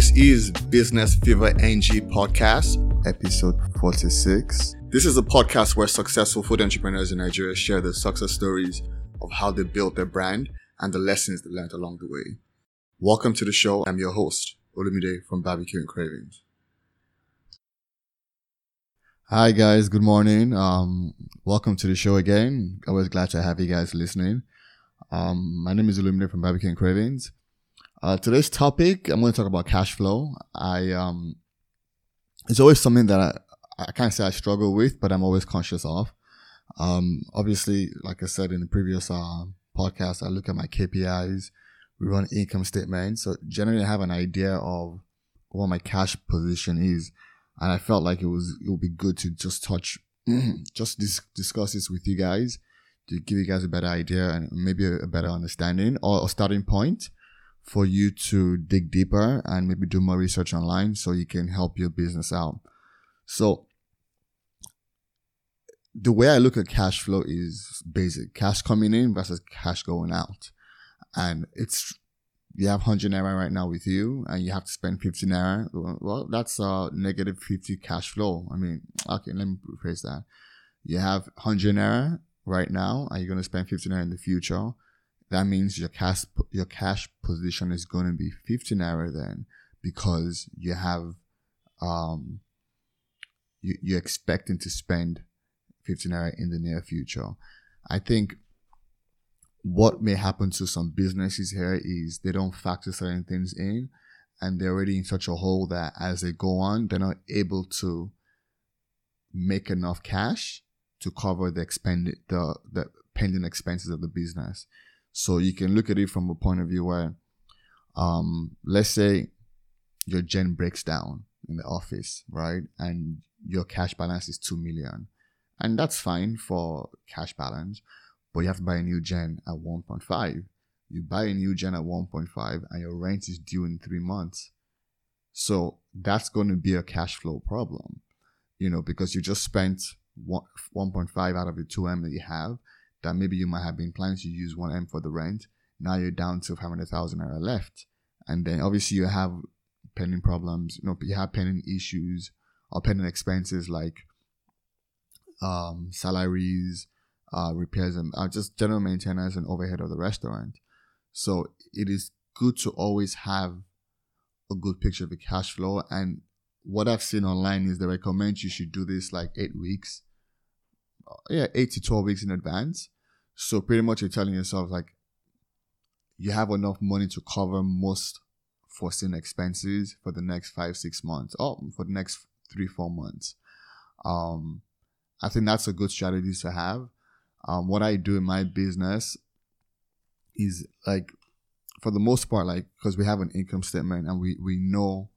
This is Business Fever NG podcast, episode 46. This is a podcast where successful food entrepreneurs in Nigeria share the success stories of how they built their brand and the lessons they learned along the way. Welcome to the show. I'm your host, Olumide from Barbecue and Cravings. Hi guys, good morning. Um, welcome to the show again. Always glad to have you guys listening. Um, my name is Olumide from Barbecue and Cravings. Uh, today's topic, I'm going to talk about cash flow. I um, it's always something that I, I can't say I struggle with, but I'm always conscious of. Um, obviously, like I said in the previous uh, podcast, I look at my KPIs, we run income statements, so generally I have an idea of what my cash position is and I felt like it was it would be good to just touch, just dis- discuss this with you guys to give you guys a better idea and maybe a, a better understanding or a starting point for you to dig deeper and maybe do more research online so you can help your business out. So the way I look at cash flow is basic. Cash coming in versus cash going out. And it's you have 100 naira right now with you and you have to spend 50 naira. Well that's a negative 50 cash flow. I mean okay let me rephrase that. You have 100 naira right now and you're going to spend 50 naira in the future that means your cash your cash position is going to be 50 naira then because you have um you, you're expecting to spend 50 naira in the near future i think what may happen to some businesses here is they don't factor certain things in and they're already in such a hole that as they go on, they're not able to make enough cash to cover the expend the, the pending expenses of the business. So you can look at it from a point of view where um let's say your gen breaks down in the office, right? And your cash balance is two million. And that's fine for cash balance but you have to buy a new gen at 1.5. You buy a new gen at 1.5 and your rent is due in three months. So that's going to be a cash flow problem, you know, because you just spent 1.5 out of the 2M that you have that maybe you might have been planning to use 1M for the rent. Now you're down to 500,000 naira left. And then obviously you have pending problems, you know, you have pending issues or pending expenses like um, salaries, uh, repairs and uh, just general maintenance and overhead of the restaurant. So it is good to always have a good picture of the cash flow. And what I've seen online is they recommend you should do this like eight weeks, yeah, eight to 12 weeks in advance. So pretty much you're telling yourself like you have enough money to cover most foreseen expenses for the next five, six months, or for the next three, four months. Um, I think that's a good strategy to have um, what I do in my business is like, for the most part, like, because we have an income statement and we, we know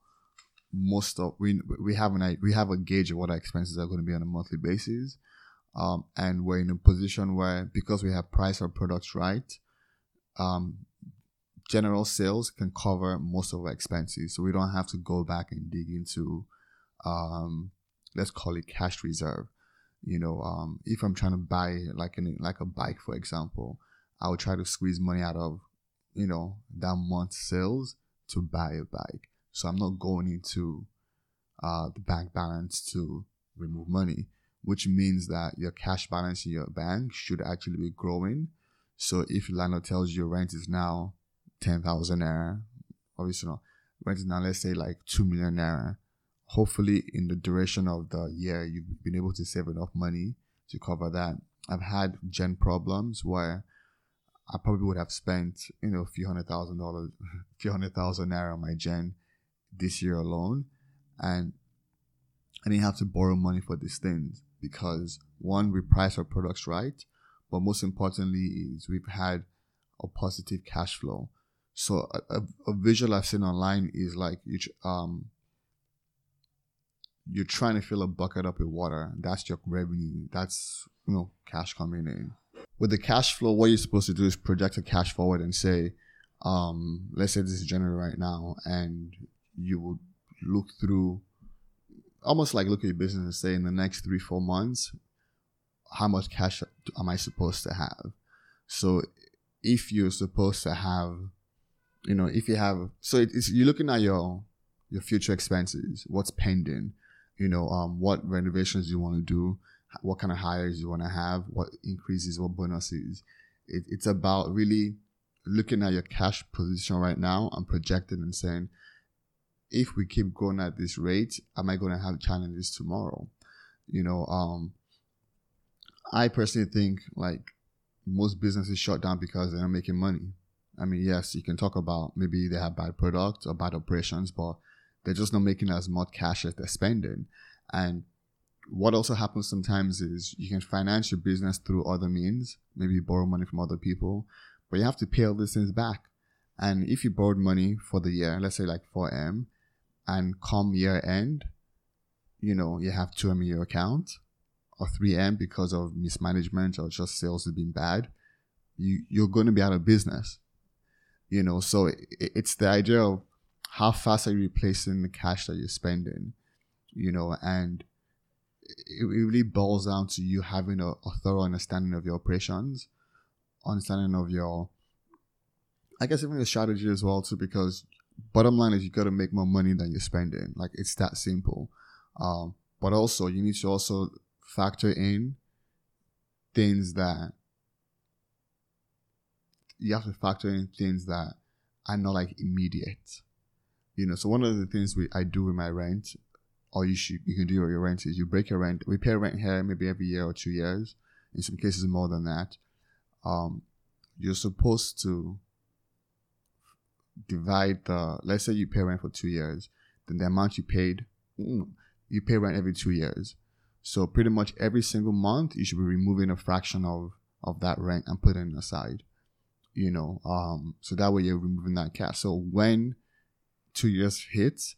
most of, we, we have an, we have a gauge of what our expenses are going to be on a monthly basis. Um, and we're in a position where, because we have priced our products right, um, general sales can cover most of our expenses. So we don't have to go back and dig into, um, let's call it cash reserve. You know um, if i'm trying to buy like an like a bike for example i would try to squeeze money out of you know that month's sales to buy a bike. So i'm not going into uh, the bank balance to remove money which means that your cash balance in your bank should actually be growing. So if your landlord tells you rent is now 10,000 naira obviously no rent is now let's say like 2 million naira. Hopefully in the duration of the year you've been able to save enough money to cover that. I've had gen problems where i probably would have spent you know a few hundred thousand dollars a few hundred thousand naira on my gen this year alone. And i didn't have to borrow money for these things because one we price our products right but most importantly is we've had a positive cash flow so a, a, a visual i've seen online is like you um you're trying to fill a bucket up with water. That's your revenue. That's you know cash coming in. With the cash flow, what you're supposed to do is project a cash forward and say, um, let's say this is January right now, and you would look through almost like look at your business and say in the next three four months, how much cash am I supposed to have? So if you're supposed to have, you know, if you have, so it's you're looking at your your future expenses, what's pending, you know, um, what renovations you want to do, what kind of hires you want to have, what increases, what bonuses. It, it's about really looking at your cash position right now and projecting and saying, if we keep going at this rate, am I going to have challenges tomorrow? You know, um, I personally think like most businesses shut down because they're not making money. I mean, yes, you can talk about maybe they have bad products or bad operations, but they're just not making as much cash as they're spending. And what also happens sometimes is you can finance your business through other means, maybe borrow money from other people, but you have to pay all these things back. And if you borrowed money for the year, let's say like 4M, and come year end, you know, you have 2M in your account or 3M because of mismanagement or just sales has been bad, you, you're going to be out of business. You know, so it, it's the idea of how fast are you replacing the cash that you're spending, you know, and it really boils down to you having a, a thorough understanding of your operations, understanding of your, I guess even the strategy as well too, because bottom line is you got to make more money than you're spending. Like it's that simple. Um, but also you need to also factor in things that you have to factor in things that are not like immediate. You know, so one of the things we I do with my rent, or you should you can do with your rent is you break your rent. We pay rent here maybe every year or two years. In some cases more than that. Um, you're supposed to divide the let's say you pay rent for two years, then the amount you paid mm, you pay rent every two years. So pretty much every single month you should be removing a fraction of of that rent and putting it aside you know um so that way you're removing that cash. So when two years hits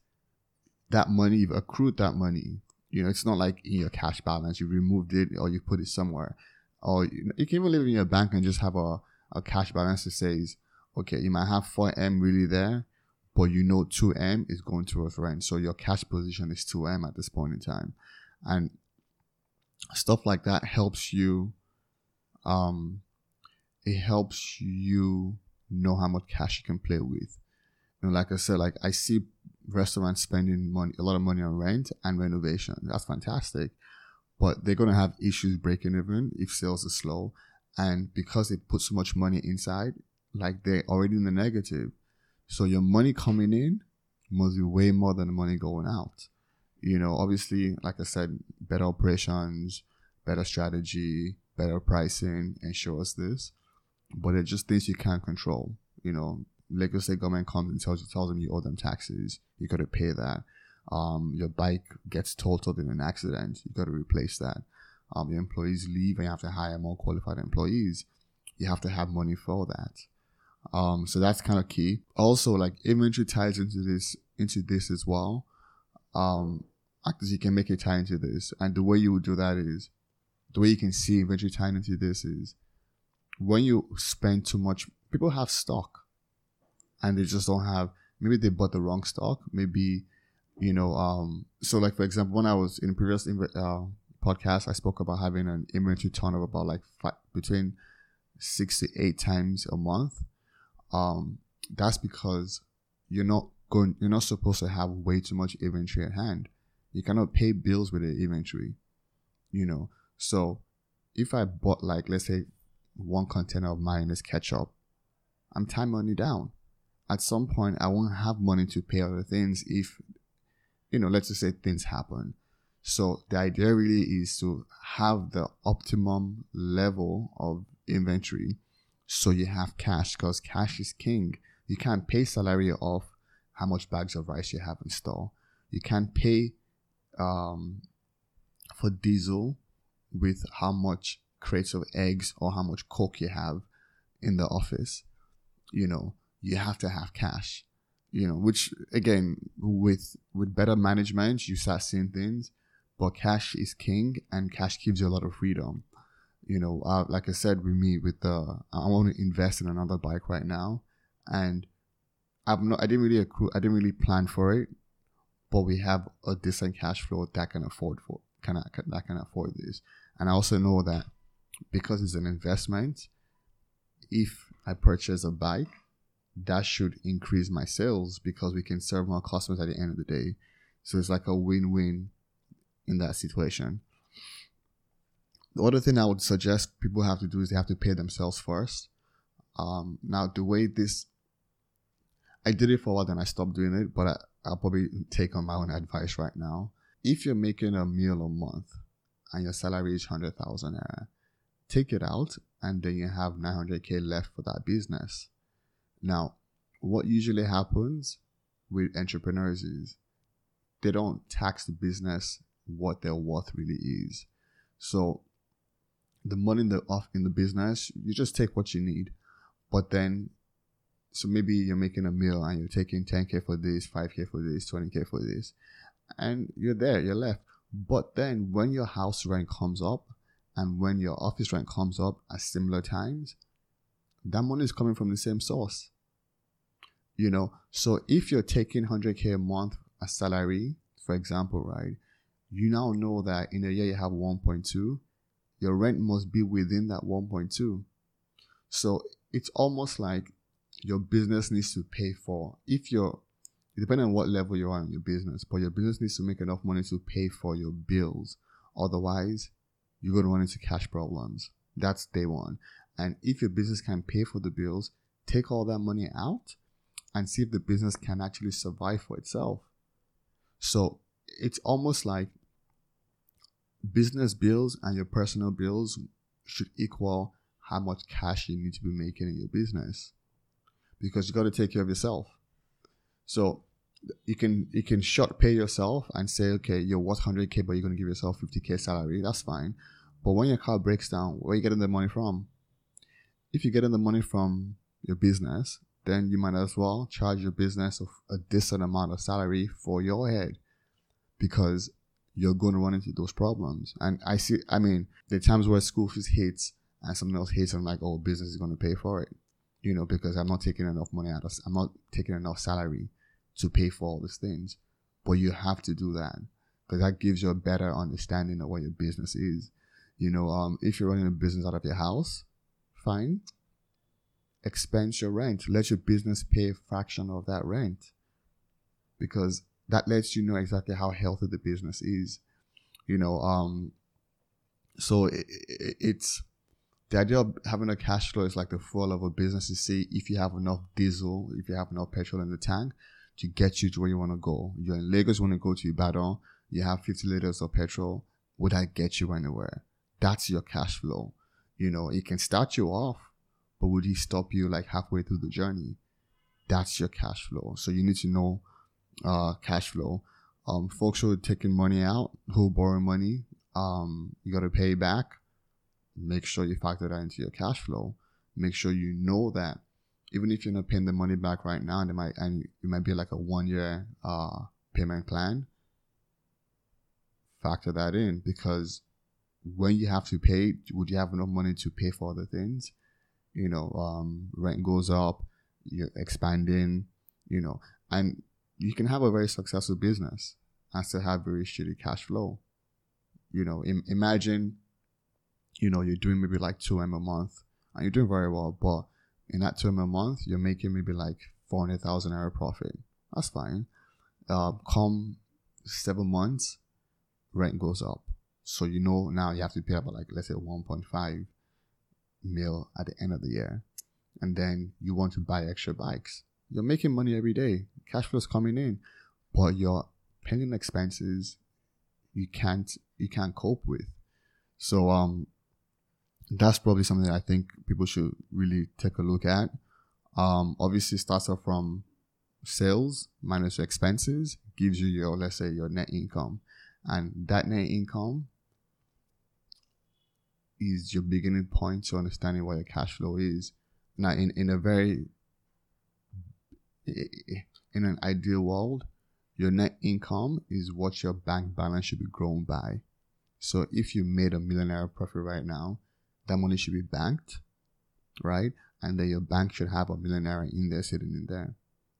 that money you've accrued that money. You know it's not like in your cash balance you removed it or you put it somewhere. Or you, you can even live in your bank and just have a, a cash balance that says okay you might have 4m really there but you know 2m is going towards rent so your cash position is 2m at this point in time and stuff like that helps you um it helps you know how much cash you can play with. You know, like I said, like I see restaurants spending money, a lot of money on rent and renovation. That's fantastic, but they're gonna have issues breaking even if sales are slow, and because they put so much money inside, like they're already in the negative. So your money coming in must be way more than the money going out. You know, obviously, like I said, better operations, better strategy, better pricing ensures this but it's just things you can't control. You know, Lagos State government comes and tells you tells them you owe them taxes, you got to pay that. Um, your bike gets totaled in an accident, you got to replace that. Um, your employees leave and you have to hire more qualified employees. You have to have money for that. Um, so that's kind of key. Also, like inventory ties into this into this as well. Um, actors you can make it tie into this, and the way you would do that is the way you can see inventory tying into this is when you spend too much, people have stock and they just don't have, maybe they bought the wrong stock. Maybe, you know, um, so like for example, when I was in previous uh, podcast, I spoke about having an inventory turnover about like five, between six to eight times a month. Um, that's because you're not going, you're not supposed to have way too much inventory at hand. You cannot pay bills with the inventory, you know. So if I bought like let's say one container of mayonnaise ketchup, I'm tying money down. At some point, I won't have money to pay other things if, you know, let's just say things happen. So the idea really is to have the optimum level of inventory so you have cash because cash is king. You can't pay salary off how much bags of rice you have in store. You can't pay um, for diesel with how much crates of eggs or how much coke you have in the office. You know, you have to have cash. You know, which again, with with better management, you start seeing things. But cash is king, and cash gives you a lot of freedom. You know, uh, like I said with me, with the I want to invest in another bike right now, and I'm not. I didn't really accrue. I didn't really plan for it, but we have a decent cash flow that can afford for can that can afford this. And I also know that because it's an investment, if I purchase a bike, that should increase my sales because we can serve more customers at the end of the day. So it's like a win-win in that situation. The other thing I would suggest people have to do is they have to pay themselves first. Um, now, the way this, I did it for a while, then I stopped doing it, but I, I'll probably take on my own advice right now. If you're making a meal a month and your salary is 100,000 take it out and then you have 900k left for that business. Now, what usually happens with entrepreneurs is they don't tax the business what their worth really is. So the money in the off in the business, you just take what you need. But then so maybe you're making a meal and you're taking 10k for this, 5k for this, 20k for this, and you're there, you're left. But then when your house rent comes up and when your office rent comes up at similar times, that money is coming from the same source. You know, so if you're taking 100k a month as salary, for example, right, you now know that in a year you have 1.2, your rent must be within that 1.2. So it's almost like your business needs to pay for if you're depending on what level you are in your business, but your business needs to make enough money to pay for your bills. Otherwise, you're going to run into cash problems. That's day one. And if your business can pay for the bills, take all that money out and see if the business can actually survive for itself. So it's almost like business bills and your personal bills should equal how much cash you need to be making in your business because you got to take care of yourself. So you can you can short pay yourself and say, okay, you're worth 100k, but you're going to give yourself 50k salary. That's fine. But when your car breaks down, where are you getting the money from? If you're getting the money from your business, then you might as well charge your business of a decent amount of salary for your head because you're going to run into those problems. And I see, I mean, the times where school fees hits and someone else hates, I'm like, oh, business is going to pay for it, you know, because I'm not taking enough money out of, I'm not taking enough salary to pay for all these things. But you have to do that because that gives you a better understanding of what your business is. You know, um, if you're running a business out of your house, fine. Expense your rent. Let your business pay a fraction of that rent because that lets you know exactly how healthy the business is. You know, um, so it, it, it's the idea of having a cash flow is like the fuel of a business to see if you have enough diesel, if you have enough petrol in the tank to get you to where you want to go. You're in Lagos, want to go to Ibadan, you have 50 liters of petrol. Would that get you anywhere? That's your cash flow. You know, it can start you off, but would he stop you like halfway through the journey? That's your cash flow. So you need to know uh, cash flow. Um, folks who are taking money out, who borrow money, um, you got to pay back. Make sure you factor that into your cash flow. Make sure you know that even if you're not paying the money back right now, and it might and it might be like a one year uh, payment plan. Factor that in because when you have to pay, would you have enough money to pay for other things? You know, um, rent goes up, you're expanding, you know, and you can have a very successful business and still have very shitty cash flow. You know, Im- imagine, you know, you're doing maybe like 2M a month and you're doing very well, but in that 2M a month, you're making maybe like 400,000 euro profit. That's fine. Uh, come seven months, rent goes up. So you know now you have to pay about like, let's say 1.5 mil at the end of the year. And then you want to buy extra bikes you're making money every day. Cash flow is coming in, but your pending expenses you can't you can't cope with. So um that's probably something that I think people should really take a look at. Um obviously starts off from sales minus your expenses gives you your let's say your net income. And that net income is your beginning point to understanding what your cash flow is. Now in, in a very in an ideal world, your net income is what your bank balance should be grown by. So if you made a millionaire profit right now, that money should be banked, right? And then your bank should have a millionaire in there sitting in there.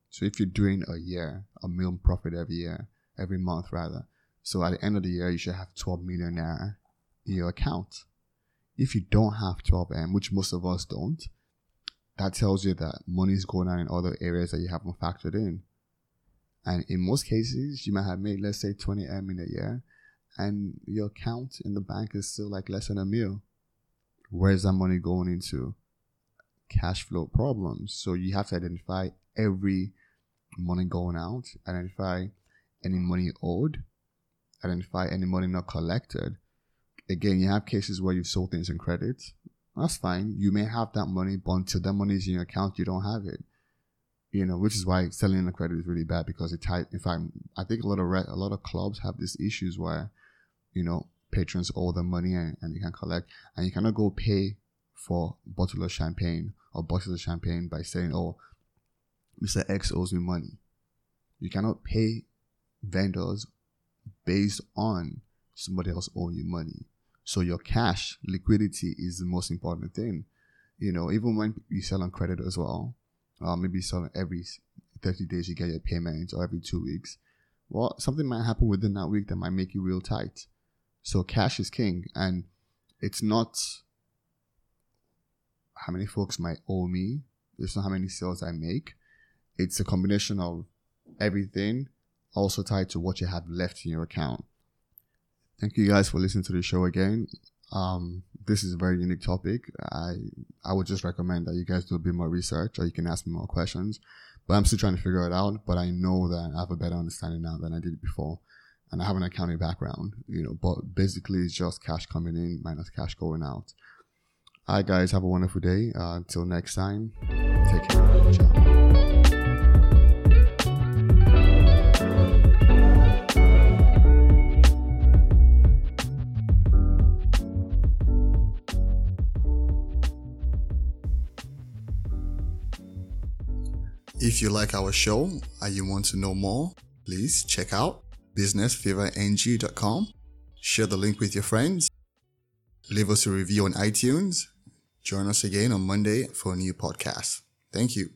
So if you're doing a year, a million profit every year, every month rather. So at the end of the year, you should have 12 millionaire in your account. If you don't have 12M, which most of us don't, that tells you that money is going on in other areas that you haven't factored in. And in most cases, you might have made, let's say, 20 M in a year, and your account in the bank is still like less than a mil. Where's that money going into? Cash flow problems. So you have to identify every money going out, identify any money owed, identify any money not collected. Again, you have cases where you've sold things in credit. That's fine. You may have that money, but until that money is in your account, you don't have it. You know, which is why selling in the credit is really bad because it ties. In fact, I think a lot of re- a lot of clubs have these issues where, you know, patrons owe them money and, and you can collect, and you cannot go pay for a bottle of champagne or bottles of champagne by saying, "Oh, Mr. X owes me money." You cannot pay vendors based on somebody else owing you money. So your cash liquidity is the most important thing. You know, even when you sell on credit as well, uh, maybe selling every 30 days you get your payment or every two weeks. Well, something might happen within that week that might make you real tight. So cash is king, and it's not how many folks might owe me. It's not how many sales I make. It's a combination of everything, also tied to what you have left in your account. Thank you guys for listening to the show again. Um, this is a very unique topic. I I would just recommend that you guys do a bit more research, or you can ask me more questions. But I'm still trying to figure it out. But I know that I have a better understanding now than I did before, and I have an accounting background. You know, but basically it's just cash coming in minus cash going out. All right, guys, have a wonderful day. Uh, until next time, take care. Ciao. If you like our show and you want to know more, please check out businessfeverng.com. Share the link with your friends. Leave us a review on iTunes. Join us again on Monday for a new podcast. Thank you.